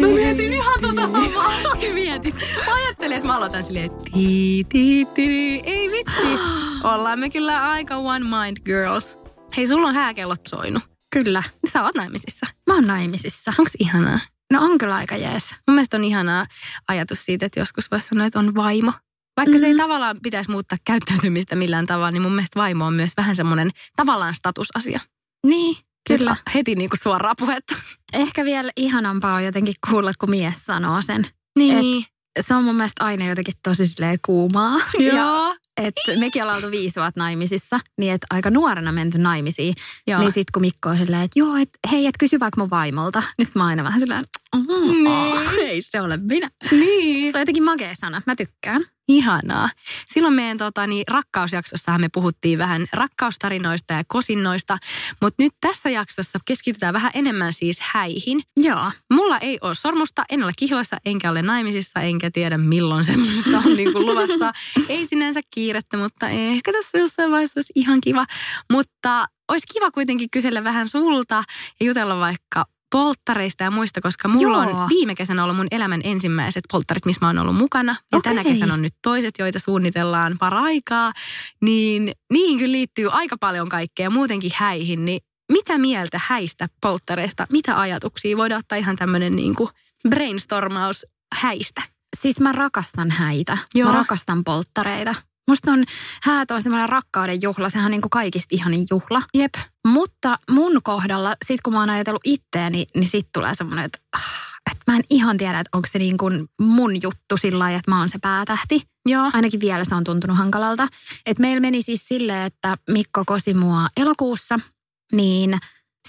Mä mietin ihan tota samaa. mietit. Mä ajattelin, että mä aloitan silleen tii, tii, tii. Ei vitsi. Ollaan me kyllä aika one mind girls. Hei, sulla on hääkellot soinut. Kyllä. Sä oot naimisissa. Mä oon naimisissa. Onks ihanaa? No on kyllä aika jees. Mun mielestä on ihanaa ajatus siitä, että joskus voisi sanoa, että on vaimo. Vaikka se ei Mm. tavallaan pitäisi muuttaa käyttäytymistä millään tavalla, niin mun mielestä vaimo on myös vähän semmoinen tavallaan statusasia. Niin, kyllä. Nyt Heti niin kuin suoraa puhetta. Ehkä vielä ihanampaa on jotenkin kuulla, kun mies sanoo sen. Niin. Se on mun mielestä aina jotenkin tosi silleen kuumaa. Joo. et mekin ollaan oltu viisi vuotta naimisissa, niin että aika nuorena menty naimisiin. Joo. Niin sit kun Mikko on silleen, että joo, että hei, et kysy vaikka mun vaimolta. Niin sit mä aina vähän silleen, mm, Niin. ei se ole minä. niin. Se on jotenkin makea sana, mä tykkään. Ihanaa. Silloin meidän tota, niin, rakkausjaksossahan me puhuttiin vähän rakkaustarinoista ja kosinnoista, mutta nyt tässä jaksossa keskitytään vähän enemmän siis häihin. Joo. Mulla ei ole sormusta, en ole kihlassa, enkä ole naimisissa, enkä tiedä milloin semmoista on niin kuin luvassa. Ei sinänsä kiirettä, mutta ehkä tässä jossain vaiheessa olisi ihan kiva. Mutta olisi kiva kuitenkin kysellä vähän sulta ja jutella vaikka polttareista ja muista, koska mulla Joo. on viime kesänä ollut mun elämän ensimmäiset polttarit, missä mä oon ollut mukana. Ja Okei. tänä kesänä on nyt toiset, joita suunnitellaan paraikaa. Niin niihin kyllä liittyy aika paljon kaikkea muutenkin häihin. Niin mitä mieltä häistä polttareista? Mitä ajatuksia? Voidaan ottaa ihan tämmöinen niin kuin brainstormaus häistä. Siis mä rakastan häitä. Joo. Mä rakastan polttareita. Musta on, häät on semmoinen rakkauden juhla. Sehän on niin kuin kaikista ihanin juhla. Jep. Mutta mun kohdalla, sit kun mä oon ajatellut itteeni, niin sit tulee semmoinen, että, ah, että mä en ihan tiedä, että onko se niin kuin mun juttu sillä lailla, että mä oon se päätähti. Joo. Ainakin vielä se on tuntunut hankalalta. Et meillä meni siis silleen, että Mikko kosi mua elokuussa, niin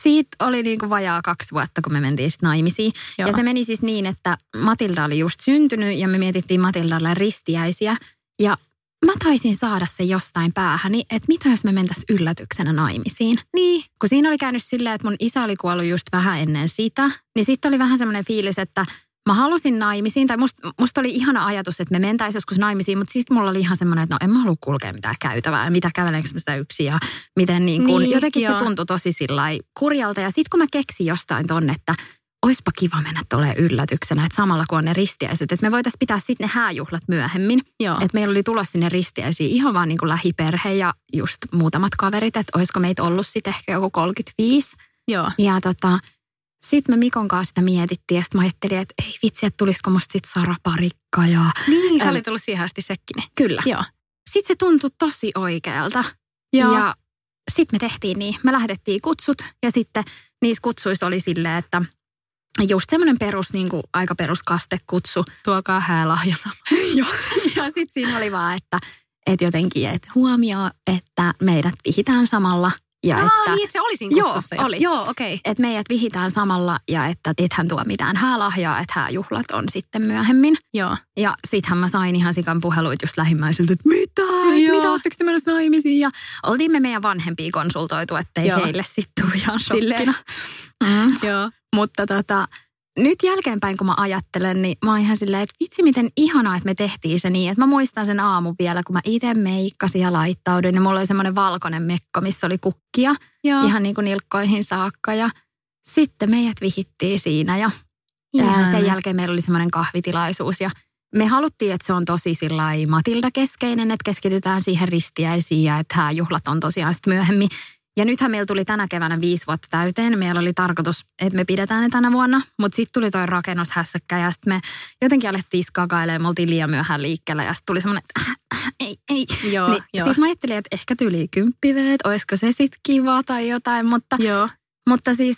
siitä oli niin kuin vajaa kaksi vuotta, kun me mentiin sitten naimisiin. Joo. Ja se meni siis niin, että Matilda oli just syntynyt ja me mietittiin Matildalle ristiäisiä. Ja mä taisin saada se jostain päähäni, että mitä jos me mentäisiin yllätyksenä naimisiin. Niin. Kun siinä oli käynyt silleen, että mun isä oli kuollut just vähän ennen sitä, niin sitten oli vähän semmoinen fiilis, että mä halusin naimisiin, tai musta must oli ihana ajatus, että me mentäisiin joskus naimisiin, mutta sitten mulla oli ihan semmoinen, että no en mä halua kulkea mitään käytävää, ja mitä kävelenkö mä sitä yksin, ja miten niin kuin, Niin, jotenkin joo. se tuntui tosi sillä kurjalta. Ja sitten kun mä keksin jostain tonne, että oispa kiva mennä tuolle yllätyksenä, että samalla kun on ne ristiäiset, että me voitaisiin pitää sitten ne hääjuhlat myöhemmin. Joo. Että meillä oli tulossa sinne ristiäisiin ihan vaan niin kuin lähiperhe ja just muutamat kaverit, että olisiko meitä ollut sitten ehkä joku 35. Joo. Ja tota, sitten me Mikon kanssa sitä mietittiin ja sitten mä ajattelin, että ei vitsi, että tulisiko musta sitten Sara Parikka ja Niin, sä Äm. olit tullut siihen asti sekkinen. kyllä. Joo. Sitten se tuntui tosi oikealta. Joo. Ja sitten me tehtiin niin, me lähetettiin kutsut ja sitten niissä kutsuissa oli silleen, että just semmoinen perus, niin kuin aika perus kastekutsu. Tuokaa häälahja sama. Joo. Ja sitten siinä oli vaan, että, että jotenkin, että huomio, että meidät vihitään samalla ja Aa, että... niin, että se oli siinä Joo, kutsussa jo. oli. Joo, okei. Okay. että meidät vihitään samalla ja että et hän tuo mitään häälahjaa, että hääjuhlat on sitten myöhemmin. Joo. Ja sittenhän mä sain ihan sikan puheluit just lähimmäisiltä, että mitä, Joo. mitä ootteko te menossa naimisiin? Ja oltiin me meidän vanhempia konsultoitu, ettei Joo. heille sitten tule ihan shokkina. Mm. Joo. Mutta tota, nyt jälkeenpäin kun mä ajattelen, niin mä oon ihan silleen, että vitsi miten ihanaa, että me tehtiin se niin. Että mä muistan sen aamun vielä, kun mä itse meikkasin ja laittauduin. Ja mulla oli semmoinen valkoinen mekko, missä oli kukkia Joo. ihan niin kuin nilkkoihin saakka. Ja sitten meidät vihittiin siinä ja Ihana. sen jälkeen meillä oli semmoinen kahvitilaisuus. Ja me haluttiin, että se on tosi sillä Matilda-keskeinen, että keskitytään siihen ristiäisiin ja että hääjuhlat on tosiaan sitten myöhemmin. Ja nythän meillä tuli tänä keväänä viisi vuotta täyteen. Meillä oli tarkoitus, että me pidetään ne tänä vuonna. Mutta sitten tuli toi rakennushässäkkä ja sitten me jotenkin alettiin skakailemaan. Me oltiin liian myöhään liikkeellä ja sitten tuli semmoinen, että äh, äh, ei, ei. Joo, niin, joo. Siis mä ajattelin, että ehkä tuli kymppiveet, olisiko se sitten kiva tai jotain. Mutta, Joo. mutta siis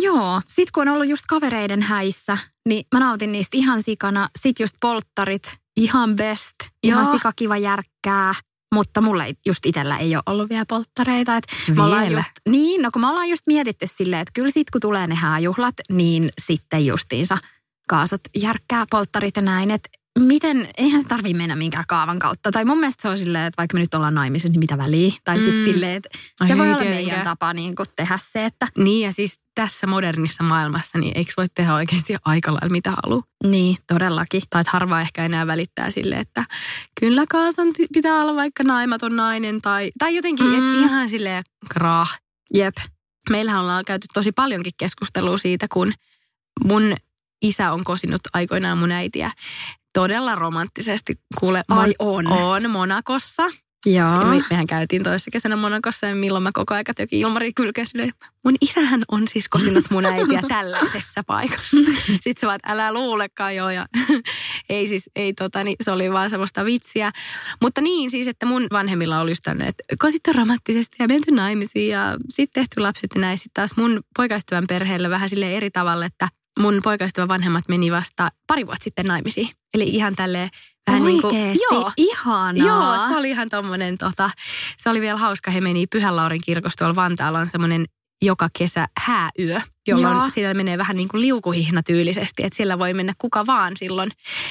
Joo, sit kun on ollut just kavereiden häissä, niin mä nautin niistä ihan sikana. Sit just polttarit, ihan best, ihan Joo. sikakiva järkkää. Mutta mulla ei, just itsellä ei ole ollut vielä polttareita. Et me ollaan Vielä? just, niin, no kun me ollaan just mietitty silleen, että kyllä sit kun tulee ne hääjuhlat, niin sitten justiinsa kaasat järkkää polttarit ja näin. Että miten, eihän se tarvii mennä minkään kaavan kautta. Tai mun mielestä se on silleen, että vaikka me nyt ollaan naimisissa, niin mitä väliä. Tai siis Mm. silleen, että Ai se voi olla tietenkään. meidän tapa niin kuin tehdä se, että Niin ja siis tässä modernissa maailmassa, niin eikö voi tehdä oikeasti aika lailla mitä haluaa? niin, todellakin. Tai että harva ehkä enää välittää sille, että kyllä kaasan pitää olla vaikka naimaton nainen tai, tai jotenkin. Mm. että ihan silleen krah. Jep. Meillähän ollaan käyty tosi paljonkin keskustelua siitä, kun mun isä on kosinut aikoinaan mun äitiä todella romanttisesti. Kuule, Ai on. on Monakossa. Joo. Ja me, mehän käytiin toisessa kesänä Monakossa ja milloin mä koko ajan jokin Ilmari kylkeen silleen, mun isähän on siis kosinut mun äitiä tällaisessa paikassa. Sitten se vaan, että älä luulekaan joo. Ja ei siis, ei tota, niin se oli vaan semmoista vitsiä. Mutta niin siis, että mun vanhemmilla oli just tämmöinen, että kosittu romanttisesti ja menty naimisiin ja sitten tehty lapset ja näin. Sitten taas mun poikaystävän perheellä vähän sille eri tavalla, että mun poikaystävän vanhemmat meni vasta pari vuotta sitten naimisiin. Eli ihan tälleen vähän niin kuin, joo, Ihanaa. Joo, se oli ihan tommonen, tota, se oli vielä hauska. He meni Pyhän Laurin kirkossa tuolla Vantaalla on semmoinen joka kesä hääyö, jolloin Joo. siellä menee vähän niin kuin liukuhihna tyylisesti, että siellä voi mennä kuka vaan silloin.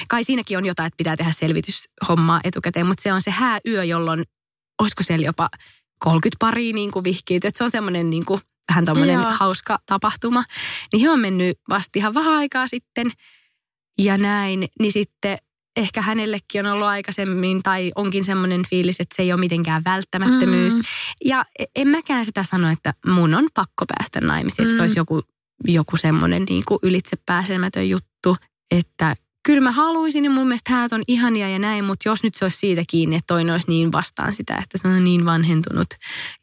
Kai siinäkin on jotain, että pitää tehdä selvityshommaa etukäteen, mutta se on se hääyö, jolloin olisiko siellä jopa 30 paria niin kuin vihkiyty. Että se on semmoinen niin kuin, vähän Joo. hauska tapahtuma. Niin he on mennyt vasta ihan vähän aikaa sitten ja näin, niin sitten ehkä hänellekin on ollut aikaisemmin tai onkin semmoinen fiilis, että se ei ole mitenkään välttämättömyys. Mm. Ja en mäkään sitä sano, että mun on pakko päästä naimisiin, että se Mm. olisi joku, joku semmoinen niin kuin ylitse pääsemätön juttu, että kyllä mä haluaisin ja mun mielestä häät on ihania ja näin, mutta jos nyt se olisi siitä kiinni, että toinen olisi niin vastaan sitä, että se on niin vanhentunut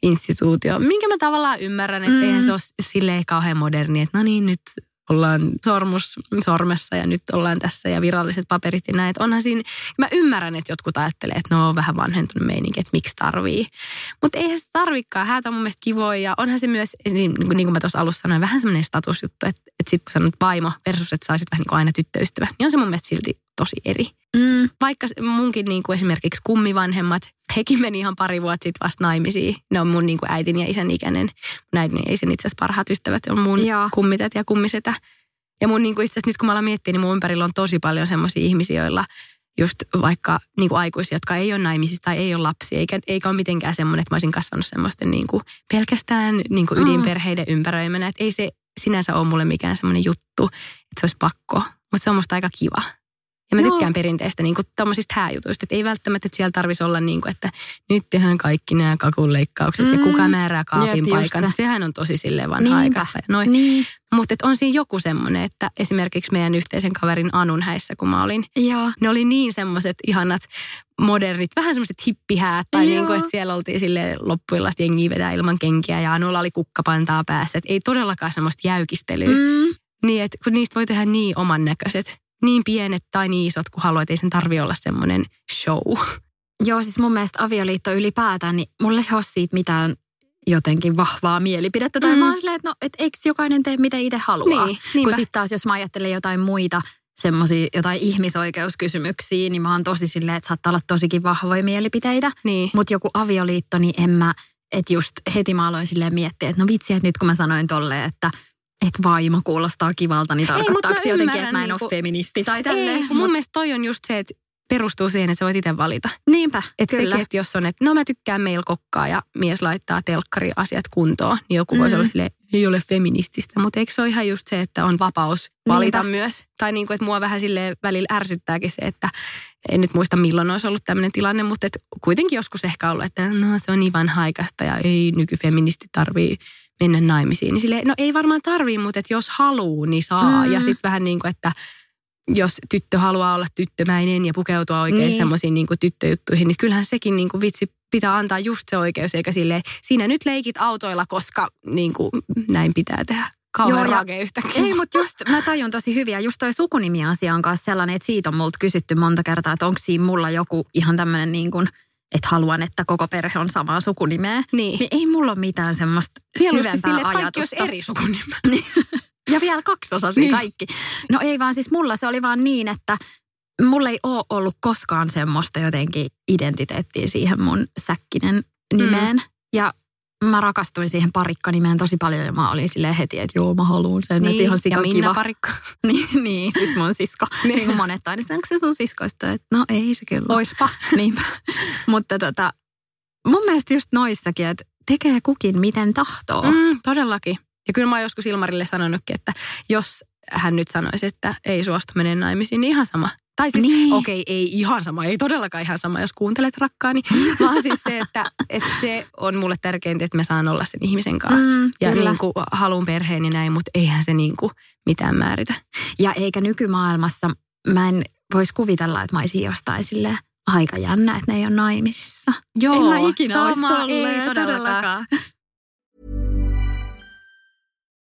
instituutio, minkä mä tavallaan ymmärrän, että Mm. eihän se ole silleen kauhean moderni, että no niin nyt ollaan sormus sormessa ja nyt ollaan tässä ja viralliset paperit ja näin. Että onhan siinä, mä ymmärrän, että jotkut ajattelee, että no on vähän vanhentunut meininki, että miksi tarvii. Mutta eihän se tarvikaan. Häät on mun mielestä kivoja ja onhan se myös, niin, niin kuin mä tuossa alussa sanoin, vähän semmoinen statusjuttu, että, että sitten kun sanot vaimo versus, että saisit vähän niin kuin aina tyttöystävä, niin on se mun mielestä silti tosi eri. Mm. Vaikka munkin niin kuin esimerkiksi kummivanhemmat, hekin meni ihan pari vuotta sitten vasta naimisiin. Ne on mun niin kuin äitin ja isän ikäinen. Näin ei sen itse asiassa parhaat ystävät on mun Joo. kummitet ja kummisetä. Ja mun niin kuin itse asiassa nyt kun mä alan miettiä, niin mun ympärillä on tosi paljon semmoisia ihmisiä, joilla just vaikka niin kuin aikuisia, jotka ei ole naimisissa tai ei ole lapsia, eikä, eikä ole mitenkään semmoinen, että mä olisin kasvanut semmoisten niin kuin pelkästään niin kuin Mm. ydinperheiden ympäröimänä. Että ei se sinänsä ole mulle mikään semmoinen juttu, että se olisi pakko, mutta se on musta aika kiva. Ja mä Joo. tykkään perinteistä niin kuin tommosista hääjutuista, että ei välttämättä, että siellä tarvitsisi olla niin kuin, että nyt tehdään kaikki nämä kakunleikkaukset mm. ja kuka määrää kaapin Jep, paikan. se. Sehän on tosi silleen vanha-aikaista. Noin. Niin. Mutta on siinä joku semmoinen, että esimerkiksi meidän yhteisen kaverin Anun häissä, kun mä olin, Joo. ne oli niin semmoiset ihanat modernit, vähän semmoiset hippihäät, tai Joo. niin kuin, että siellä oltiin sille loppuillasta jengiä vetää ilman kenkiä, ja Anulla oli kukkapantaa päässä, että ei todellakaan semmoista jäykistelyä. Mm. Niin, että kun niistä voi tehdä niin oman näköiset, niin pienet tai niin isot kuin haluat, ei sen tarvi olla semmoinen show. Joo, siis mun mielestä avioliitto ylipäätään, niin mulle ei ole siitä mitään jotenkin vahvaa mielipidettä. Tai Mm. mä oon silleen, että no, et eikö jokainen tee mitä itse haluaa. Niin, Kun niinpä. sitten taas, jos mä ajattelen jotain muita semmoisia jotain ihmisoikeuskysymyksiä, niin mä oon tosi silleen, että saattaa olla tosikin vahvoja mielipiteitä. Niin. Mutta joku avioliitto, niin en mä, että just heti mä aloin silleen miettiä, että no vitsi, että nyt kun mä sanoin tolleen, että että vaimo kuulostaa kivalta, niin mut tarkoittaako se jotenkin, että mä en niinku- ole feministi tai Ei, tälleen. kun mun mielestä toi on just se, että perustuu siihen, että sä voit itse valita. Niinpä, Että kyllä. sekin, että jos on, että no mä tykkään meillä kokkaa ja mies laittaa telkkari asiat kuntoon, niin joku voisi Mm. olla silleen, ei ole feminististä. Mutta eikö se ole ihan just se, että on vapaus valita Niinpä. myös? Tai niin kuin, että mua vähän sille välillä ärsyttääkin se, että en nyt muista milloin olisi ollut tämmöinen tilanne, mutta et kuitenkin joskus ehkä ollut, että no se on niin vanha-aikaista ja ei nykyfeministi tarvii mennä naimisiin. Niin silleen, no ei varmaan tarvii, mutta että jos haluu, niin saa. Mm. Ja sitten vähän niin kuin, että jos tyttö haluaa olla tyttömäinen ja pukeutua oikein Niin. semmoisiin niin tyttöjuttuihin, niin kyllähän sekin niin kuin vitsi pitää antaa just se oikeus, eikä silleen, siinä nyt leikit autoilla, koska niin kuin, näin pitää tehdä. Kauhean Joo, ja- yhtäkkiä. Ei, mutta just mä tajun tosi hyvin. Ja just toi sukunimi-asia on kanssa sellainen, että siitä on multa kysytty monta kertaa, että onko siinä mulla joku ihan tämmöinen niin kuin että haluan, että koko perhe on samaa sukunimeä. Niin. Niin ei mulla ole mitään semmoista Mieluusti syvempää silleen, että kaikki ajatusta. eri sukunimeä. Niin. Ja vielä kaksosasia Niin. niin. kaikki. No ei vaan siis mulla se oli vaan niin, että mulla ei ole ollut koskaan semmoista jotenkin identiteettiä siihen mun säkkinen nimeen. Mm. Ja mä rakastuin siihen parikkanimeen tosi paljon ja mä olin silleen heti, että joo mä haluan sen, niin, että ihan ja Minna kiva. Parikko. niin, niin, siis mun sisko. niin kuin monet aina, onko se sun siskoista? Että no ei se kyllä. Oispa. Niinpä. Mutta tota, mun mielestä just noissakin, että tekee kukin miten tahtoo. Mm, todellakin. Ja kyllä mä oon joskus Ilmarille sanonutkin, että jos hän nyt sanoisi, että ei suosta mene naimisiin, niin ihan sama. Tai siis, Niin. okei, ei ihan sama, ei todellakaan ihan sama, jos kuuntelet rakkaani, vaan siis se, että, että se on mulle tärkeintä, että mä saan olla sen ihmisen kanssa. Mm, ja kyllä. niin kuin haluan perheen ja näin, mutta eihän se niin kuin mitään määritä. Ja eikä nykymaailmassa, mä en voisi kuvitella, että mä olisin jostain sille aika jännä, että ne ei ole naimisissa. Joo, en mä ikinä olisi sama, tolleen, ei todellakaan.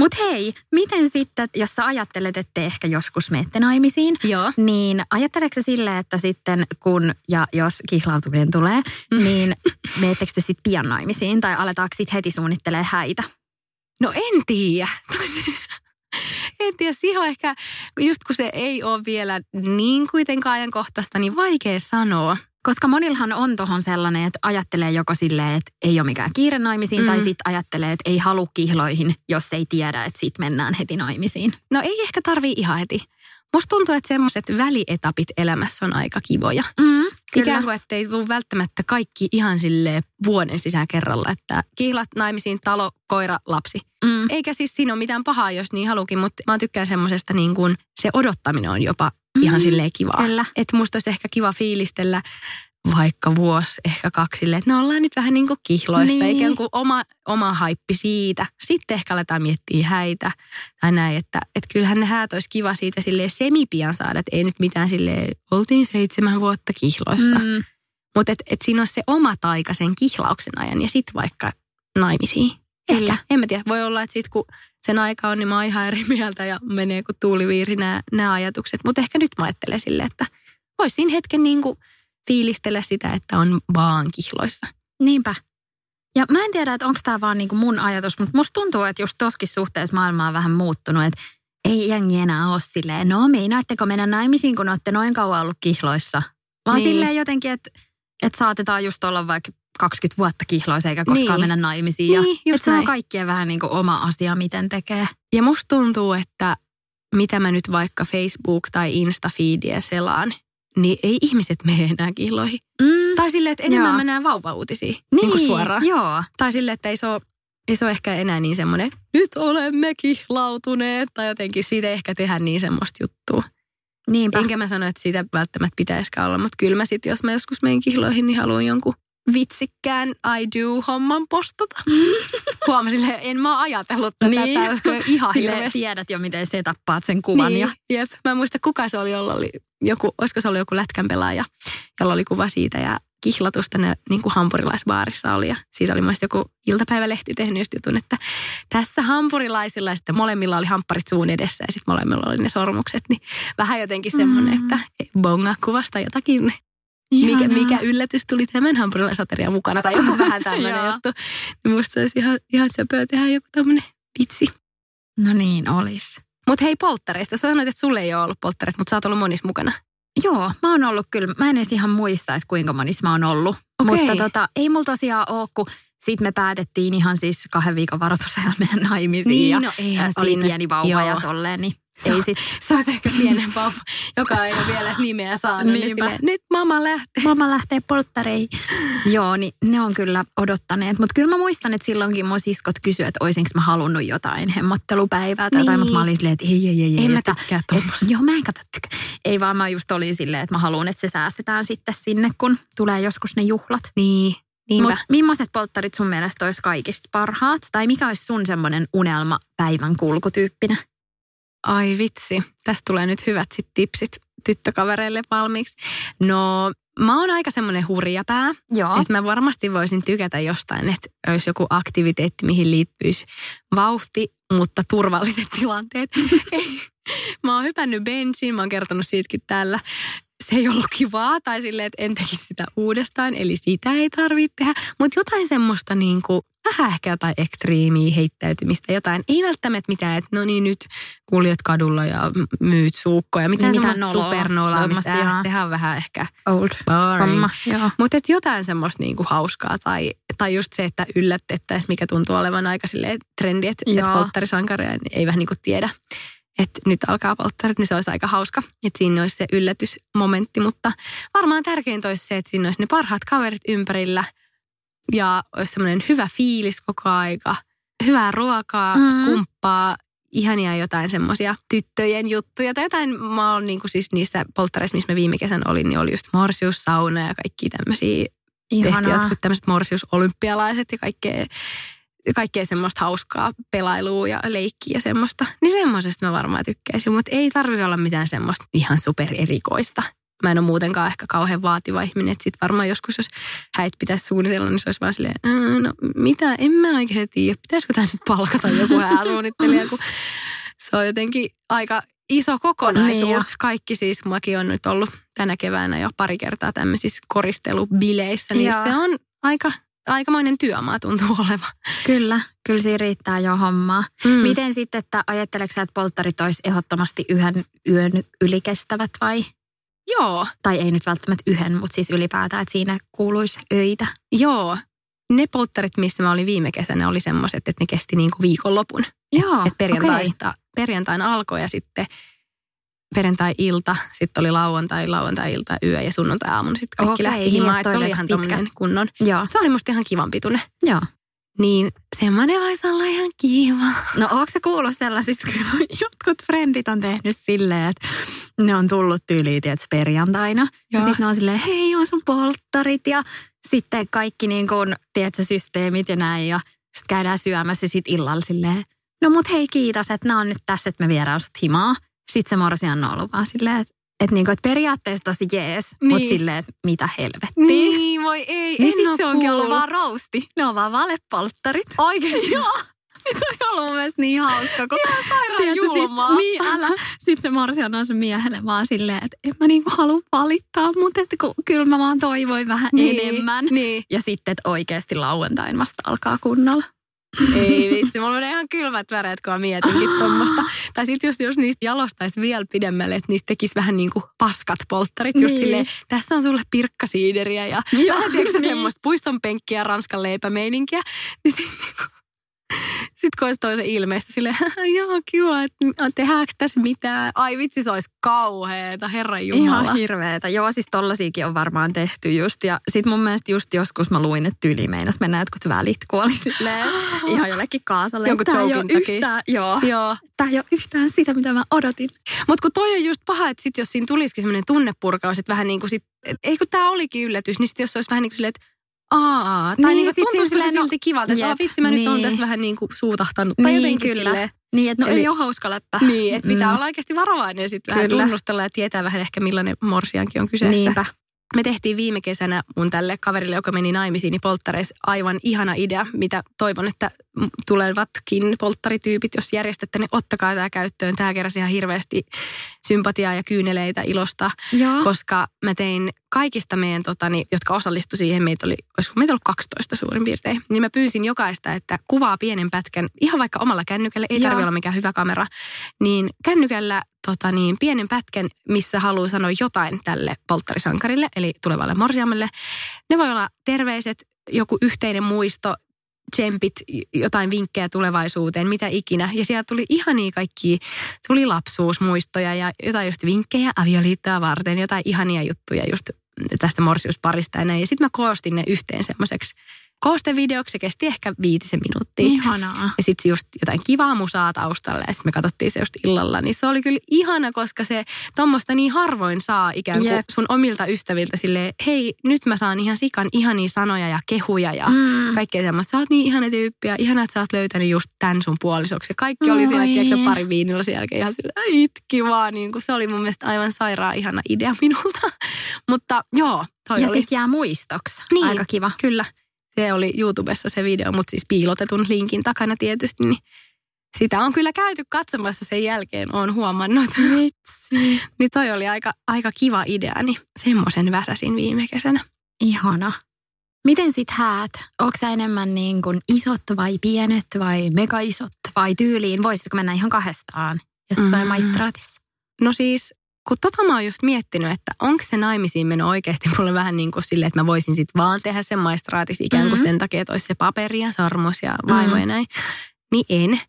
Mutta hei, miten sitten, jos sä ajattelet, että te ehkä joskus menette naimisiin, Joo. niin ajatteleeko silleen, että sitten kun ja jos kihlautuminen tulee, niin meettekö te sitten pian naimisiin tai aletaanko sitten heti suunnittelee häitä? No en tiedä. en tiedä, siihen on ehkä, just kun se ei ole vielä niin kuitenkaan ajankohtaista, niin vaikea sanoa. Koska monillahan on tohon sellainen, että ajattelee joko silleen, että ei ole mikään kiire naimisiin, mm. tai sitten ajattelee, että ei halua kihloihin, jos ei tiedä, että sitten mennään heti naimisiin. No ei ehkä tarvii ihan heti. Musta tuntuu, että semmoiset välietapit elämässä on aika kivoja. Mm, Ikään kuin, että ei tule välttämättä kaikki ihan sille vuoden sisään kerralla, että kihlat naimisiin, talo, koira, lapsi. Mm. Eikä siis siinä ole mitään pahaa, jos niin halukin, mutta mä tykkään semmoisesta niin kuin se odottaminen on jopa ihan silleen kivaa. kyllä. Että musta olisi ehkä kiva fiilistellä vaikka vuosi, ehkä kaksi silleen, että no ollaan nyt vähän niin kuin kihloista, Niin. ikään kuin oma, oma haippi siitä. Sitten ehkä aletaan miettiä häitä tai näin, että, että kyllähän ne häät olisi kiva siitä silleen semipian saada, että ei nyt mitään silleen, oltiin seitsemän vuotta kihloissa. Mm. Mm. Mutta et, et siinä on se oma taika sen kihlauksen ajan ja sitten vaikka naimisiin. Kyllä. Ehkä. En mä tiedä, voi olla, että sitten kun sen aika on, niin mä oon ihan eri mieltä ja menee kuin tuuliviiri nämä, nämä ajatukset. Mutta ehkä nyt mä ajattelen silleen, että voisi siinä hetken niin kuin fiilistellä sitä, että on vaan kihloissa. Niinpä. Ja mä en tiedä, että onko tämä vaan niinku mun ajatus, mutta musta tuntuu, että just toskin suhteessa maailma on vähän muuttunut, että ei jengi enää ole silleen, no meinaatteko mennä naimisiin, kun olette noin kauan ollut kihloissa. Vaan niin. silleen jotenkin, että, että saatetaan just olla vaikka 20 vuotta kihloissa eikä koskaan Niin. mennä naimisiin. Ja, Niin, just että se on kaikkien vähän niin kuin oma asia, miten tekee. Ja musta tuntuu, että mitä mä nyt vaikka Facebook- tai Insta-feediä selaan, niin ei ihmiset mene enää kihloihin. Mm. Tai silleen, että enemmän Joo. mä näen vauva-uutisia niin, niin kuin suoraan. Joo. Tai silleen, että ei se ole, ei se ole ehkä enää niin semmoinen, että nyt olemme kihlautuneet. Tai jotenkin siitä ei ehkä tehdä niin semmoista juttua. Niinpä. Enkä mä sano, että siitä välttämättä pitäisikään olla. Mutta kyllä mä sitten, jos mä joskus menen kihloihin, niin haluan jonkun vitsikkään I do-homman postata. Huomasin, että en mä ajatellut tätä. Niin. Olisi ihan Silleen hirveästi. tiedät jo, miten se tappaat sen kuvan. Niin, Ja, jep. Mä en muista, kuka se oli, jolla oli joku, olisiko se ollut joku lätkän pelaaja, jolla oli kuva siitä ja kihlatusta ne niin kuin hampurilaisbaarissa oli. Ja siitä oli mun joku iltapäivälehti tehnyt just jutun, että tässä hampurilaisilla ja sitten molemmilla oli hampparit suun edessä ja sitten molemmilla oli ne sormukset. Niin vähän jotenkin semmoinen, Mm. että bonga kuvasta jotakin. Mikä, mikä yllätys tuli tämän hampurilaisaterian mukana tai joku vähän tämmöinen juttu. Niin musta olisi ihan, ihan söpöä tehdä joku tämmöinen vitsi. No niin, olis. Mutta hei polttareista, sä sanoit, että sulle ei ole ollut polttareita, mutta sä oot ollut monissa mukana. Joo, mä oon ollut kyllä, mä en edes ihan muista, että kuinka monissa mä oon ollut. Okei. Mutta tota, ei mulla tosiaan ole, kun sitten me päätettiin ihan siis kahden viikon varoitusajalla mennä naimisiin. Niin, ja no eihän oli siinä. pieni vauva Joo. ja tolleen, niin Se ei on- sit, Se olisi ehkä pienen vauva, joka ei ole vielä nimeä saanut. Niin silleen, nyt mamma lähtee. Mamma lähtee polttareihin. Joo, niin ne on kyllä odottaneet. Mutta kyllä mä muistan, että silloinkin mun siskot kysyivät, että olisinko mä halunnut jotain hemmattelupäivää tai jotain. Niin. Mutta mä olin silleen, että ei, ei, ei. ei En mä tykkää et. Joo, mä en katso tykkää. Ei vaan mä just olin silleen, että mä haluan, että se säästetään sitten sinne, kun tulee joskus ne juhlat. Niin. Mutta millaiset polttarit sun mielestä olisi kaikista parhaat? Tai mikä olisi sun semmoinen unelma päivän kulkutyyppinen? Ai vitsi, tästä tulee nyt hyvät sit tipsit tyttökavereille valmiiksi. No, mä oon aika semmoinen hurjapää, Joo. että mä varmasti voisin tykätä jostain, että olisi joku aktiviteetti, mihin liittyisi vauhti, mutta turvalliset tilanteet. Mä oon hypännyt bensiin, mä oon kertonut siitäkin täällä. Se ei ollut kivaa, tai silleen, että en tekisi sitä uudestaan, eli sitä ei tarvitse tehdä. Mutta jotain semmoista niin kuin, vähän ehkä jotain ekstriimiä heittäytymistä, jotain. Ei välttämättä mitään, että no niin nyt kuljet kadulla ja myyt suukkoja. Mitään Niin, niin, mitään semmoista supernolaamista. Sehän on vähän ehkä Old boring. Mutta jotain semmoista niinku hauskaa tai, tai just se, että yllätettäisiin, mikä tuntuu olevan aika silleen trendi, että et Joo. polttarisankaria ei vähän niinku tiedä, että nyt alkaa polttarit, niin se olisi aika hauska, että siinä olisi se yllätysmomentti. Mutta varmaan tärkeintä olisi se, että siinä olisi ne parhaat kaverit ympärillä ja olisi semmoinen hyvä fiilis koko aika, hyvää ruokaa, Mhm. mm. skumppaa, ihania jotain semmoisia tyttöjen juttuja. Tai jotain, mä oon niinku siis niissä polttareissa, missä mä viime kesän olin, niin oli just morsiussauna ja kaikki tämmöisiä. Tehtiin Ihanaa. jotkut tämmöiset morsiusolympialaiset ja kaikkea, kaikkea semmoista hauskaa pelailua ja leikkiä ja semmoista. Niin semmoisesta mä varmaan tykkäisin, mutta ei tarvi olla mitään semmoista ihan supererikoista. Mä en ole muutenkaan ehkä kauhean vaativa ihminen, että sit varmaan joskus, jos häit pitäisi suunnitella, niin se olisi vaan silleen, "Ää, no mitä, en mä oikein tiedä, pitäisikö tämä nyt palkata joku hääsuunnittelija, kun se on jotenkin aika iso kokonaisuus. Niin. Kaikki siis, muakin on nyt ollut tänä keväänä jo pari kertaa tämmöisissä koristelubileissä, niin Joo. se on aika, aikamoinen työmaa tuntuu olevan. Kyllä, kyllä siinä riittää jo hommaa. Mm. Miten sitten, että ajatteleksä, että polttarit olisi ehdottomasti yhden yön yli kestävät vai? Joo, Tai ei nyt välttämättä yhden, mutta siis ylipäätään, että siinä kuuluisi öitä. joo. Ne polttarit, missä mä olin viime kesänä, oli semmoiset, että ne kesti niin kuin viikonlopun. Joo, että perjantaista, perjantaina alkoi ja sitten perjantai-ilta, sitten oli lauantai, lauantai-ilta, yö ja sunnuntai-aamuna sitten kaikki Okei, lähti niin, himaan. että se oli ihan tommonen kunnon. Joo, Se oli musta ihan kivan pituinen. joo. Niin semmoinen voisi olla ihan kiva. No onko se kuullut sellaisista, kun jotkut frendit on tehnyt silleen, että ne on tullut tyyliin, tiedätkö, perjantaina. Ja Joo. sitten ne on silleen, hei, on sun polttarit ja sitten kaikki niin kuin, tiedätkö, systeemit ja näin. Ja sitten käydään syömässä ja sitten illalla silleen, no mut hei kiitos, että nämä on nyt tässä, että me viedään sut himaa. Sitten se morsian on ollut vaan silleen, että että niinku, et periaatteessa tosi jees, niin. mutta Niin. silleen, että mitä helvettiä. Niin, voi ei, Niin sit oo se onkin ollut vaan rousti. Ne on vaan valepolttarit. Oikeesti? Joo. Toi on ollut mun mielestä niin hauska, kun Tiedätkö, julmaa. Sit, niin, älä. Sitten se morsian on se miehelle vaan silleen, että en mä niinku halua valittaa, mutta että kun, kyllä mä vaan toivoin vähän Niin, enemmän. Niin. Ja sitten, että oikeasti lauantain vasta alkaa kunnolla. Ei vitsi, mulla menee ihan kylmät väreet, kun mä mietinkin tuommoista. Tai sitten just, jos niistä jalostaisi vielä pidemmälle, että niistä tekisi vähän niin kuin paskat polttarit. Just Niin. silleen, tässä on sulle pirkkasiideriä ja Joo, vähän tiedätkö niin. semmoista puiston penkkiä ranskan leipämeininkiä. Niin sitten niinku, sit kun olisi toisen ilmeistä silleen, joo kiva, että tehdäänkö tässä mitään. Ai vitsi, se olisi kauheeta, herran jumala. Ihan hirveetä. Joo, siis tollasiakin on varmaan tehty just. Ja sit mun mielestä just joskus mä luin, että tyyli meinas mennä jotkut välit, kun oli silleen ihan jollekin kaasalle. Jonkun Tää ei oo jokin takia. yhtään, joo. Joo. Tää ei ole yhtään sitä, mitä mä odotin. Mutta kun toi on just paha, että sit jos siinä tulisikin semmoinen tunnepurkaus, että vähän niin kuin sit, et, ei kun tämä olikin yllätys, niin sit jos se olisi vähän niin kuin silleen, että aa, tai Niin, niin, niin tuntuu siinä silleen silleen, silti kivalta, että jep, vitsi mä nyt oon niin. tässä vähän niin kuin suutahtanut. Tai Niin, jotenkin kyllä. silleen. Niin, että no Eli- ei ole hauska läppä. Niin, että pitää Mm. olla oikeasti varovainen ja sitten vähän Kyllä. tunnustella ja tietää vähän ehkä millainen morsiankin on kyseessä. Niinpä. Me tehtiin viime kesänä mun tälle kaverille, joka meni naimisiin, niin polttareissa aivan ihana idea, mitä toivon, että tulevatkin polttarityypit, jos järjestätte, niin ottakaa tämä käyttöön. Tämä keräsi ihan hirveästi sympatiaa ja kyyneleitä ilosta, Joo. koska mä tein kaikista meidän, totani, jotka osallistu siihen, meitä oli, olisiko meitä ollut 12 suurin piirtein, niin mä pyysin jokaista, että kuvaa pienen pätkän, ihan vaikka omalla kännykällä, ei tarvitse olla mikään hyvä kamera, niin kännykällä tota niin, pienen pätkän, missä haluaa sanoa jotain tälle polttarisankarille, eli tulevalle morsiamelle. Ne voi olla terveiset, joku yhteinen muisto, tsempit, jotain vinkkejä tulevaisuuteen, mitä ikinä. Ja sieltä tuli ihania kaikki, tuli lapsuusmuistoja ja jotain just vinkkejä avioliittoa varten, jotain ihania juttuja just tästä morsiusparista ja näin. Ja sitten mä koostin ne yhteen semmoiseksi koostevideoksi, se kesti ehkä viitisen minuuttia. Ihanaa. Ja sitten just jotain kivaa musaa taustalla ja sitten me katsottiin se just illalla. Niin se oli kyllä ihana, koska se tuommoista niin harvoin saa ikään kuin Jep. sun omilta ystäviltä sille hei, nyt mä saan ihan sikan ihania sanoja ja kehuja ja Mm. kaikkea semmoista. Sä oot niin ihana tyyppi ja ihana, että sä oot löytänyt just tämän sun puolisoksi. Ja kaikki oli siellä, tiedätkö, pari viinillä sen jälkeen ihan sillä itki vaan. Niin kuin se oli mun mielestä aivan sairaan ihana idea minulta. Mutta joo, toi Ja oli. sit jää muistoksi. Niin. Aika kiva. Kyllä. Se oli YouTubessa se video, mutta siis piilotetun linkin takana tietysti, niin sitä on kyllä käyty katsomassa sen jälkeen, on huomannut. Vitsi. niin toi oli aika, aika kiva idea, niin semmoisen väsäsin viime kesänä. Ihana. Miten sit häät? Onko sä enemmän niin kuin isot vai pienet vai mega isot vai tyyliin? Voisitko mennä ihan kahdestaan jossain Mm. mm. maistraatissa? No siis, kun tota mä oon just miettinyt, että onko se naimisiin meno oikeasti mulle vähän niin kuin silleen, että mä voisin sit vaan tehdä sen maistraatis ikään kuin Mhm. sen takia, että olisi se paperi ja sormus ja vaimo Mhm. ja näin. Niin en.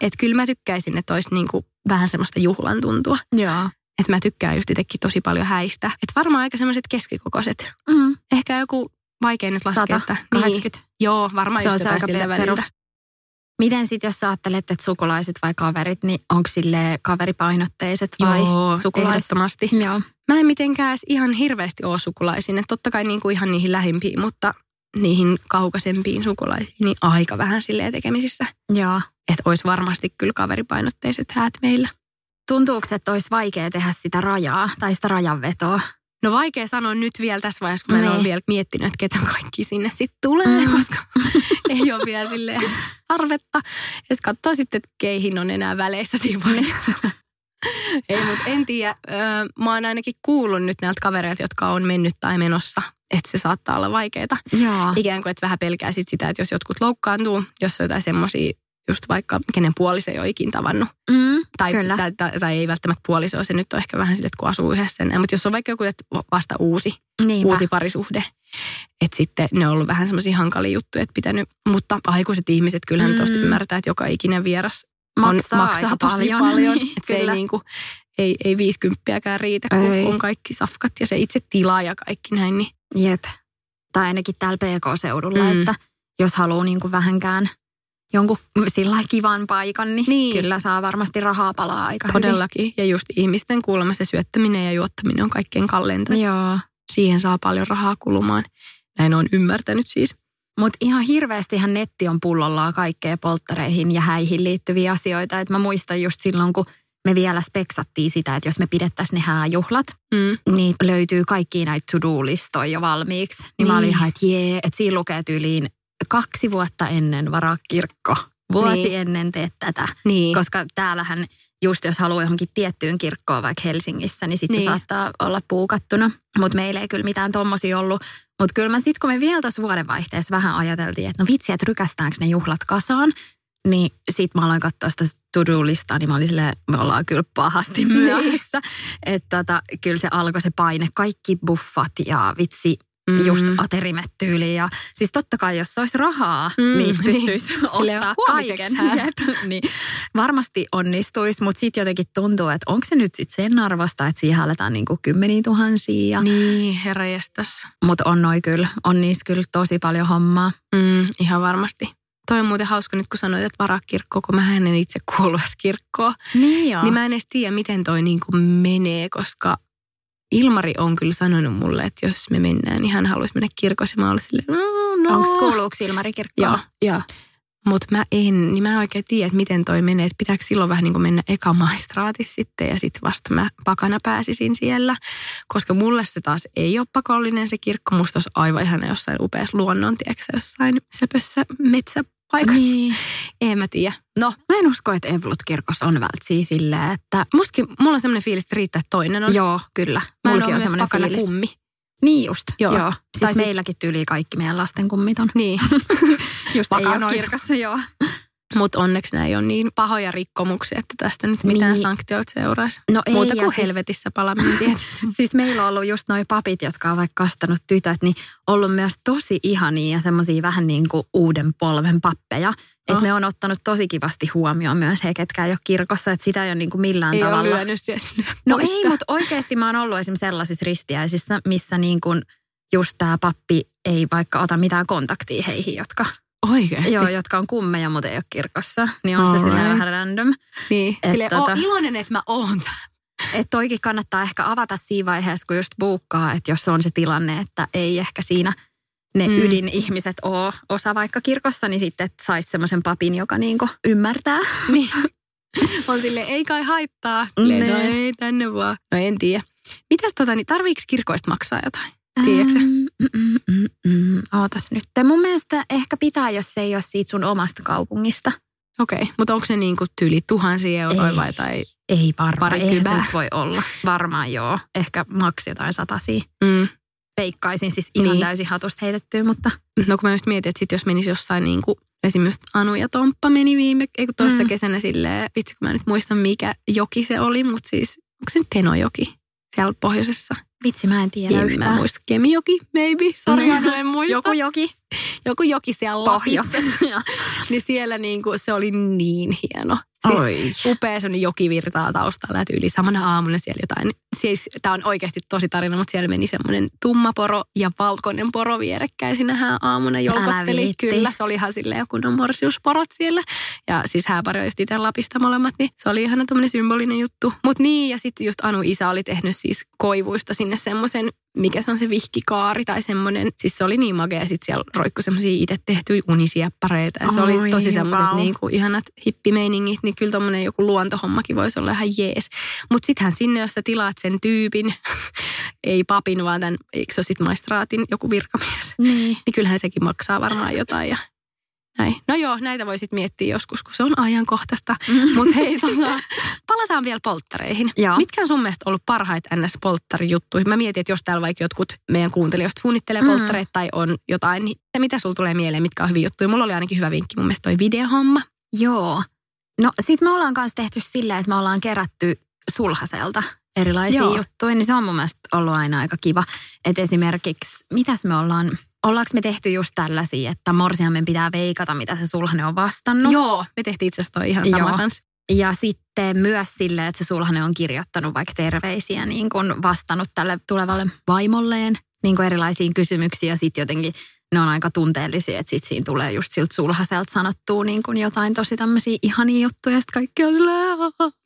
Että kyllä mä tykkäisin, että olisi niin kuin vähän semmoista juhlan tuntua. Joo. Että mä tykkään just itsekin tosi paljon häistä. Että varmaan aika semmoiset keskikokoiset. Mm. Ehkä joku vaikea nyt laskea, 100, että... 80. Niin, joo, varmaan Se just on aika väliltä. perus. Miten sitten, jos sä ajattelet, että sukulaiset vai kaverit, niin onko sille kaveripainotteiset vai joo, sukulaiset? Joo. Mä en mitenkään edes ihan hirveästi ole sukulaisiin. Että totta kai niin kuin ihan niihin lähimpiin, mutta niihin kaukaisempiin sukulaisiin, niin aika vähän silleen tekemisissä. Joo. Että olisi varmasti kyllä kaveripainotteiset häät meillä. Tuntuuko, että olisi vaikea tehdä sitä rajaa tai sitä rajanvetoa? No vaikea sanoa nyt vielä tässä vaiheessa, kun mä en Niin. ole vielä miettinyt, että ketä kaikki sinne sitten tulee, Mm. koska ei ole vielä silleen tarvetta. Että katsoo sitten, että keihin on enää väleissä siinä vaiheessa. ei, mutta en tiedä. Mä oon ainakin kuullut nyt näiltä kavereilta, jotka on mennyt tai menossa, että se saattaa olla vaikeaa. Ikään kuin, että vähän pelkää sit sitä, että jos jotkut loukkaantuu, jos on jotain semmoisia, just vaikka kenen puoliso ei ole ikin tavannut. Mm, Tai, Kyllä. tai, tai, tai, ei välttämättä puoliso, se nyt on ehkä vähän sille, että kun asuu yhdessä. Mutta jos on vaikka joku että vasta uusi, Niinpä. uusi parisuhde, että sitten ne on ollut vähän semmoisia hankalia juttuja, että pitänyt, mutta aikuiset ihmiset kyllähän Mm. tosta ymmärtää, että joka ikinen vieras Maksaa on, maksaa tosi paljon. paljon. Niin, että se ei, kyllä. niinku, ei, ei viisikymppiäkään riitä, kun Ei. on kaikki safkat ja se itse tila ja kaikki näin. Niin Jep. Tai ainakin täällä PK-seudulla, Mm. mm. että jos haluaa niin kuin vähänkään jonkun sillä kivan paikan, niin, Niin. kyllä saa varmasti rahaa palaa aika todellakin. Ja just ihmisten kuulemma se syöttäminen ja juottaminen on kaikkein kalleinta. hyvin. Joo. Siihen saa paljon rahaa kulumaan. Näin on ymmärtänyt siis. Mutta ihan hirveästihän netti on pullollaan kaikkea polttareihin ja häihin liittyviä asioita. Et mä muistan just silloin, kun me vielä speksattiin sitä, että jos me pidettäisiin ne hääjuhlat, Mm. niin löytyy kaikki näitä to-do-listoja jo valmiiksi. Niin, niin. mä olin Niin. ihan, että jee, että siinä lukee tyyliin kaksi vuotta ennen varaa kirkko. Vuosi Niin. ennen teet tätä. Niin. Koska täällähän just jos haluaa johonkin tiettyyn kirkkoon vaikka Helsingissä, niin sitten Niin. se saattaa olla puukattuna. Mutta meillä ei kyllä mitään tommosia ollut. Mutta kyllä mä sitten, kun me vielä tuossa vuodenvaihteessa vähän ajateltiin, että no vitsi, että rykästäänkö ne juhlat kasaan, niin sit mä aloin katsoa sitä to-do-listaa, niin mä olin silleen, me ollaan kyllä pahasti Niin. myöhässä. Että tota, kyllä se alkoi se paine, kaikki buffat ja vitsi, Mm. just aterimet tyyliin. Ja siis totta kai, jos olisi rahaa, Mm, mm, niin niin. pystyisi Silleen ostaa kaiken. Jep. niin varmasti onnistuisi, mutta sitten jotenkin tuntuu, että onko se nyt sit sen arvosta, että siihen aletaan niinku kymmeniä tuhansia. Ja, Niin, herranjestas. Mutta on noi kyllä, on niissä kyllä tosi paljon hommaa. Mm, ihan varmasti. Toi on muuten hauska nyt, kun sanoit, että varaa kirkkoa, kun mä en itse kuulu edes kirkkoon. Niin joo. Niin mä en edes tiedä, miten toi niin kuin menee, koska Ilmari on kyllä sanonut mulle, että jos me mennään, niin hän haluaisi mennä kirkossa. Mä olin silleen, mm, no. Onko kuuluuko Ilmari kirkkoon? Joo. Joo. Mutta mä en, niin mä en oikein tiedä, että miten toi menee. Että pitääkö silloin vähän niin kuin mennä eka maistraatis sitten ja sitten vasta mä pakana pääsisin siellä. Koska mulle se taas ei ole pakollinen se kirkko. Musta olisi aivan ihana jossain upeassa luonnon, tiedätkö, jossain söpössä paikassa. Niin. En mä tiedä. No, Mä en usko, että Evolut-kirkossa on vältsiä silleen, että mustakin, mulla on semmoinen fiilis, että riittää, että toinen on. joo, kyllä. Mä en ole semmoinen fiilis. kummi. Niin just, Joo. joo. Siis, Tai siis- meilläkin tyyli kaikki meidän lasten kummit on. Niin, Just ei ole kirkossa, joo. Mutta onneksi nämä ei ole niin pahoja rikkomuksia, että tästä nyt mitään Niin. sanktioita seuraisi. No ei, Muuta kuin siis- helvetissä palaminen tietysti. Siis meillä on ollut just noi papit, jotka on vaikka kastanut tytöt, niin ollut myös tosi ihania ja semmoisia vähän niin kuin uuden polven pappeja. Että Oh. ne on ottanut tosi kivasti huomioon myös he, ketkä ei ole kirkossa, että sitä ei ole niin kuin millään ei ole tavalla. siellä No ei, mutta oikeasti mä oon ollut esimerkiksi sellaisissa ristiäisissä, missä niin kuin just tämä pappi ei vaikka ota mitään kontaktia heihin, jotka, Oikeasti? joo, jotka on kummeja, mutta ei ole kirkossa. Niin on se Alright. silleen vähän random. Niin, Et silleen, tota- iloinen, että mä oon. Että toikin kannattaa ehkä avata siinä vaiheessa, kun just buukkaa, että jos on se tilanne, että ei ehkä siinä ne Mm. mm. ydinihmiset ole osa vaikka kirkossa, niin sitten saisi semmoisen papin, joka niinku ymmärtää. Niin. On sille ei kai haittaa. Silleen, no Nee. ei, tänne vaan. No en tiedä. Mitäs tota, niin tarviiko kirkoista maksaa jotain? Tiedätkö mm, mm, mm, mm. Ootas nyt. Mun mielestä ehkä pitää, jos se ei ole siitä sun omasta kaupungista. Okei, okay. mutta onko se niin kuin tyyli tuhansia euroa Ei. vai tai... Ei varmaan, Pari ei se kybää. voi olla. Varmaan joo. Ehkä maks jotain satasia. Mm. Peikkaisin siis ihan Niin. täysin hatusta heitettyä, mutta No kun mä just mietin, että sit jos menisi jossain niin kuin, esimerkiksi Anu ja Tomppa meni viime, ei kun tuossa mm. Kesänä silleen, vitsi kun mä nyt muistan mikä joki se oli, mutta siis onko se Tenojoki siellä pohjoisessa? Vitsi mä en tiedä En mä yhtään. muista. Kemijoki, maybe. Anu, en muista. Joku joki. Joku joki siellä Lapissa. Pohjoisessa. niin siellä niin kuin, se oli niin hieno. Siis Oi. upea se jokivirtaa taustalla, että yli samana aamuna siellä jotain. Siis tämä on oikeasti tosi tarina, mutta siellä meni semmoinen tumma poro ja valkoinen poro vierekkäin sinähän aamuna jolkotteli. Kyllä, se oli ihan silleen kunnon morsiusporot siellä. Ja siis hääpari on just itse Lapista molemmat, niin se oli ihana tämmöinen symbolinen juttu. Mutta niin, ja sitten just Anu isä oli tehnyt siis koivuista sinne semmoisen mikä se on se vihkikaari tai semmoinen, siis se oli niin makea, sitten siellä roikkui semmoisia itse tehtyjä unisieppareita ja se oli Oi, tosi semmoiset niin kuin ihanat hippimeiningit, niin kyllä tommonen joku luontohommakin voisi olla ihan jees. Mutta sittenhän sinne, jos sä tilaat sen tyypin, ei papin, vaan tämän, eikö se ole sitten maistraatin joku virkamies, Niin. niin kyllähän sekin maksaa varmaan jotain ja näin. No joo, näitä voisit miettiä joskus, kun se on ajankohtaista. Mutta hei, tota, palataan vielä polttareihin. Joo. Mitkä on sun mielestä ollut parhaita NS-polttarijuttuja? Mä mietin, että jos täällä vaikka jotkut meidän kuuntelijoista suunnittelee Mm. polttareita tai on jotain, niin mitä sulla tulee mieleen, mitkä on hyviä juttuja? Mulla oli ainakin hyvä vinkki mun mielestä toi videohomma. Joo. No sit me ollaan kanssa tehty silleen, että me ollaan kerätty sulhaselta erilaisia. Joo. juttuja, niin se on mun mielestä ollut aina aika kiva. Että esimerkiksi, mitäs me ollaan, ollaanko me tehty just tällaisia, että morsiamen pitää veikata, mitä se sulhanen on vastannut. Joo, me tehtiin itse asiassa ihan sama Joo. kanssa. Ja sitten myös sille, että se sulhanen on kirjoittanut vaikka terveisiä, niin kuin vastannut tälle tulevalle vaimolleen niin kuin erilaisiin kysymyksiin. Ja sitten jotenkin ne on aika tunteellisia, että sitten siinä tulee just siltä sulhaselta sanottua niin kuin jotain tosi tämmöisiä ihania juttuja. Ja sitten kaikki on silleen,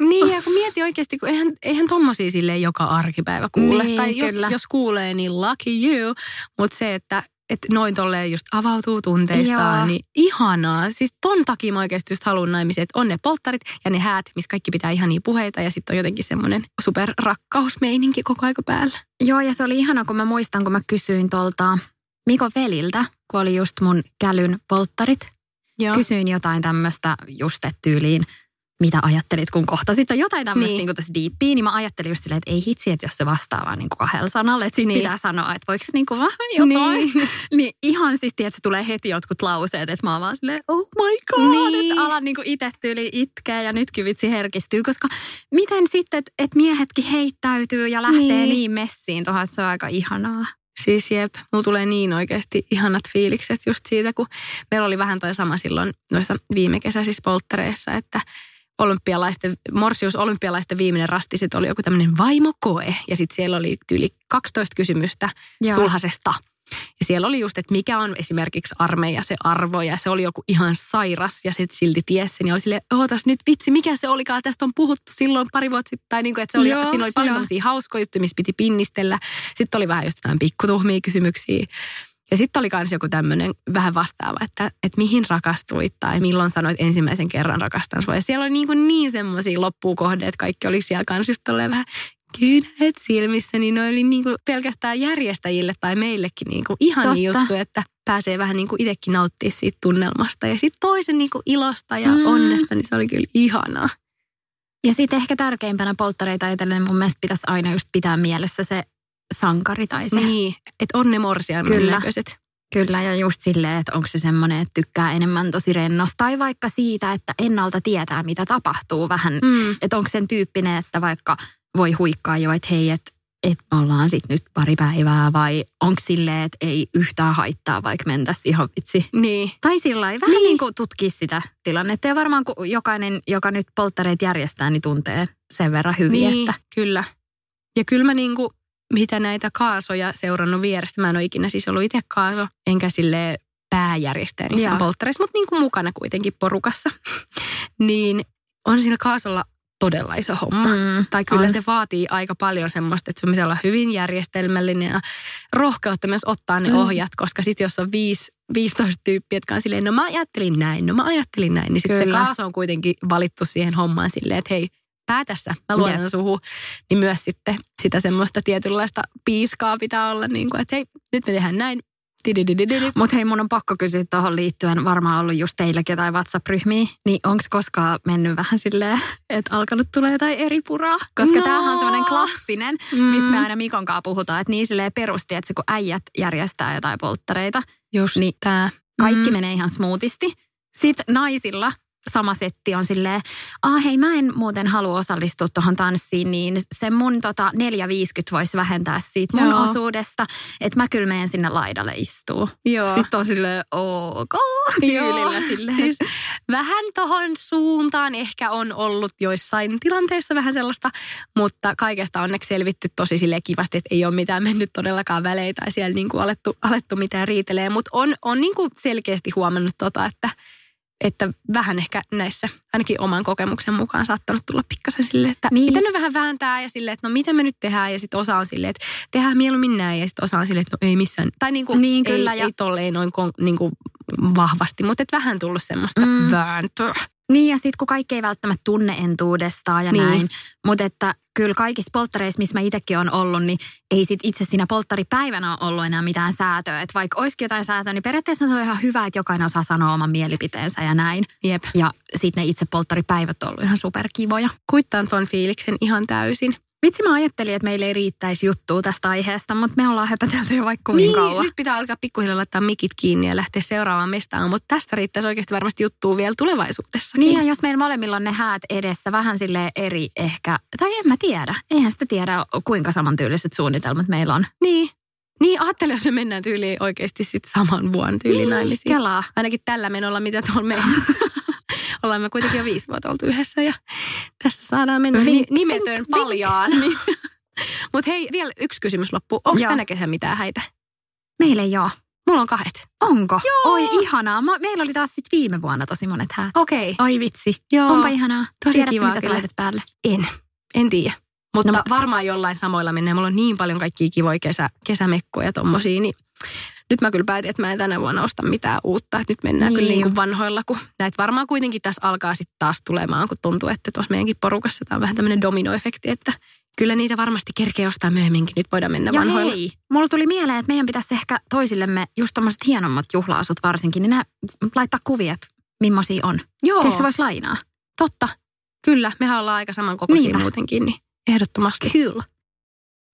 Niin, ja kun mieti oikeasti, kun eihän, eihän tommosia silleen joka arkipäivä kuule. Niin, tai jos, kyllä. jos kuulee, niin lucky you. Mutta se, että että noin tolleen just avautuu tunteistaan, Joo. niin ihanaa. Siis ton takia mä oikeasti just haluan naimisiin, että on ne polttarit ja ne häät, missä kaikki pitää ihania puheita ja sitten on jotenkin semmoinen superrakkausmeininki koko aika päällä. Joo, ja se oli ihana, kun mä muistan, kun mä kysyin tuolta Miko Veliltä, kun oli just mun kälyn polttarit. Joo. Kysyin jotain tämmöistä just tyyliin, mitä ajattelit, kun kohtasit tai jotain tämmöistä Niin. niin. tässä deepia, niin mä ajattelin just silleen, että ei hitsi, että jos se vastaa vaan niin kuin kahdella sanalla, että siinä Niin. pitää sanoa, että voiko se niin kuin vähän jotain. Niin. Niin. ihan siis, että se tulee heti jotkut lauseet, että mä oon vaan silleen, oh my god, Niin. että alan niin kuin itse tyyli itkeä ja nytkin vitsi herkistyy, koska miten sitten, että et miehetkin heittäytyy ja lähtee Niin. niin, niin messiin tuohon, että se on aika ihanaa. Siis jep, mulla tulee niin oikeasti ihanat fiilikset just siitä, kun meillä oli vähän toi sama silloin noissa viime kesäisissä polttareissa, että olympialaisten, Morsius olympialaisten viimeinen rasti sit oli joku tämmöinen vaimokoe. Ja sitten siellä oli yli 12 kysymystä Joo. sulhasesta. Ja siellä oli just, että mikä on esimerkiksi armeija se arvo, ja se oli joku ihan sairas, ja sitten silti ties sen, ja oli silleen, ootas nyt vitsi, mikä se olikaan, tästä on puhuttu silloin pari vuotta sitten, tai niin kuin, että se oli, Joo, siinä oli paljon tämmöisiä hauskoja juttuja, missä piti pinnistellä. Sitten oli vähän just jotain pikkutuhmia kysymyksiä. Ja sitten oli myös joku tämmöinen vähän vastaava, että, että mihin rakastuit tai milloin sanoit ensimmäisen kerran rakastan sua. Ja siellä oli niin, kuin niin semmoisia loppuun kohde, että kaikki oli siellä kanssa vähän kynät silmissä, niin ne oli niinku pelkästään järjestäjille tai meillekin niinku ihani Totta. juttu, että pääsee vähän niinku itsekin nauttia siitä tunnelmasta. Ja sitten toisen niinku ilosta ja mm. onnesta, niin se oli kyllä ihanaa. Ja sitten ehkä tärkeimpänä polttareita ajatellen mun mielestä pitäisi aina just pitää mielessä se sankari tai se. Niin, että on ne morsiamen Kyllä. näköiset. Kyllä, ja just silleen, että onko se semmoinen, että tykkää enemmän tosi rennosta. Tai vaikka siitä, että ennalta tietää, mitä tapahtuu vähän. Mm. Että onko sen tyyppinen, että vaikka voi huikkaa jo, että hei, että että me ollaan sitten nyt pari päivää. Vai onko silleen, että ei yhtään haittaa, vaikka mentäisiin ihan vitsi. Niin. Tai sillä vähän niin. niin kuin sitä tilannetta. Ja varmaan kun jokainen, joka nyt polttareita järjestää, niin tuntee sen verran hyvin, Niin, että kyllä. Ja kyllä mä niinku, mitä näitä kaasoja seurannut vierestä, mä en ole ikinä siis ollut itse kaaso, enkä sille pääjärjestäjä niissä polttareissa, mutta niinku mukana kuitenkin porukassa. niin on sillä kaasolla todella iso homma. Mm, tai kyllä on. se vaatii aika paljon semmoista, että sun pitää olla hyvin järjestelmällinen ja rohkeutta myös ottaa ne Mm. ohjat, koska sitten jos on viisi, 15 tyyppiä, jotka on silleen, no mä ajattelin näin, no mä ajattelin näin, niin sitten se kaaso on kuitenkin valittu siihen hommaan silleen, että hei, päätässä, mä luotan Jep. suhu, niin myös sitten sitä semmoista tietynlaista piiskaa pitää olla, niin kuin, että hei, nyt me tehdään näin. Mutta hei, mun on pakko kysyä tuohon liittyen, varmaan ollut just teilläkin jotain WhatsApp-ryhmiä, niin onko koskaan mennyt vähän silleen, että alkanut tulee jotain eri puraa? Koska No. tämähän on semmoinen klassinen, Mm. mistä me aina Mikon kanssa puhutaan, että niin silleen perusti, että se kun äijät järjestää jotain polttareita, Just Niin, tää. kaikki Mm. menee ihan smoothisti. Sitten naisilla sama setti on silleen, ah hei mä en muuten halua osallistua tuohon tanssiin, niin se mun tota 4,50 voisi vähentää siitä mun Joo. osuudesta, että mä kyllä menen sinne laidalle istuu. Joo. Sitten on silleen, ok, tyylillä silleen. siis vähän tohon suuntaan ehkä on ollut joissain tilanteissa vähän sellaista, mutta kaikesta onneksi selvitty tosi sille kivasti, että ei ole mitään mennyt todellakaan välein tai siellä niinku alettu, alettu mitään riitelee, mutta on, on niinku selkeästi huomannut tota, että että vähän ehkä näissä, ainakin oman kokemuksen mukaan saattanut tulla pikkasen silleen, että Niin. niin. pitänyt vähän vääntää ja silleen, että no mitä me nyt tehdään ja sitten osa on silleen, että tehdään mieluummin näin ja sitten osa on silleen, että no ei missään. Tai niinku, Niin, kyllä, ei, ja- ei tolleen noin kon, niinku vahvasti, mutta et vähän tullut semmoista Mm. mm. vääntöä. Niin ja sitten kun kaikki ei välttämättä tunne entuudestaan ja Niin. näin. Mutta että kyllä kaikissa polttareissa, missä mä itsekin on ollut, niin ei sit itse siinä polttaripäivänä ole ollut enää mitään säätöä. Että vaikka olisikin jotain säätöä, niin periaatteessa se on ihan hyvä, että jokainen osaa sanoa oman mielipiteensä ja näin. Jep. Ja sitten ne itse polttaripäivät on ollut ihan superkivoja. Kuittaan ton fiiliksen ihan täysin. Vitsi mä ajattelin, että meille ei riittäisi juttua tästä aiheesta, mutta me ollaan höpötelty jo vaikka kuinka kauan. Niin, nyt pitää alkaa pikkuhiljaa laittaa mikit kiinni ja lähteä seuraavaan mestaan, mutta tästä riittäisi oikeasti varmasti juttua vielä tulevaisuudessakin. Niin ja jos meillä molemmilla on ne häät edessä vähän sille eri ehkä, tai en mä tiedä. Eihän sitä tiedä kuinka samantyyliset suunnitelmat meillä on. Niin. Niin, ajattele, jos me mennään tyyliin oikeasti sit saman vuonna tyyliin naimisiin. Kelaa. Ainakin tällä menolla, mitä tuolla me ollaan me kuitenkin jo viisi vuotta oltu yhdessä ja tässä saadaan mennä Vink, ni- nimetön vink, paljaan. vink. Mutta hei, vielä yksi kysymys loppu. Onko tänä kesänä mitään häitä? Meillä ei ole. Mulla on kahdet. Onko? Joo. Oi ihanaa. Mä, meillä oli taas sit viime vuonna tosi monet häät. Okei. Okay. Oi vitsi. Joo. Onpa ihanaa. Tosi Tiedätkö, kivaa mitä sä kyllä. laitat päälle? En. En tiedä. Mutta No, varmaan jollain samoilla menee. Mulla on niin paljon kaikkia kivoja kesä, kesämekkoja ja tommosia, niin nyt mä kyllä päätin, että mä en tänä vuonna osta mitään uutta. Että nyt mennään Niin. kyllä niin kuin vanhoilla, kun näitä varmaan kuitenkin tässä alkaa sitten taas tulemaan, kun tuntuu, että tuossa meidänkin porukassa tämä on vähän tämmöinen dominoefekti, että kyllä niitä varmasti kerkee ostaa myöhemminkin. Nyt voidaan mennä Ja vanhoilla. hei, mulla tuli mieleen, että meidän pitäisi ehkä toisillemme just tommoset hienommat juhlaasut varsinkin, niin nää, laittaa kuvia, että millaisia on. Joo, se voisi lainaa? totta. Kyllä, mehän ollaan aika samankokoisia Niinpä. muutenkin, niin ehdottomasti. Kyllä.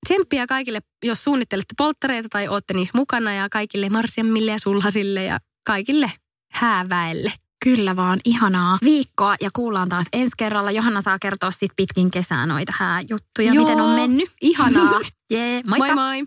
Tsemppiä kaikille, jos suunnittelette polttareita tai olette niissä mukana ja kaikille marsiammille ja sulhasille ja kaikille hääväelle. Kyllä vaan, ihanaa viikkoa ja kuullaan taas ensi kerralla. Johanna saa kertoa sit pitkin kesää noita hääjuttuja, Joo. miten on mennyt. Ihanaa. Jee, moikka. moi moi.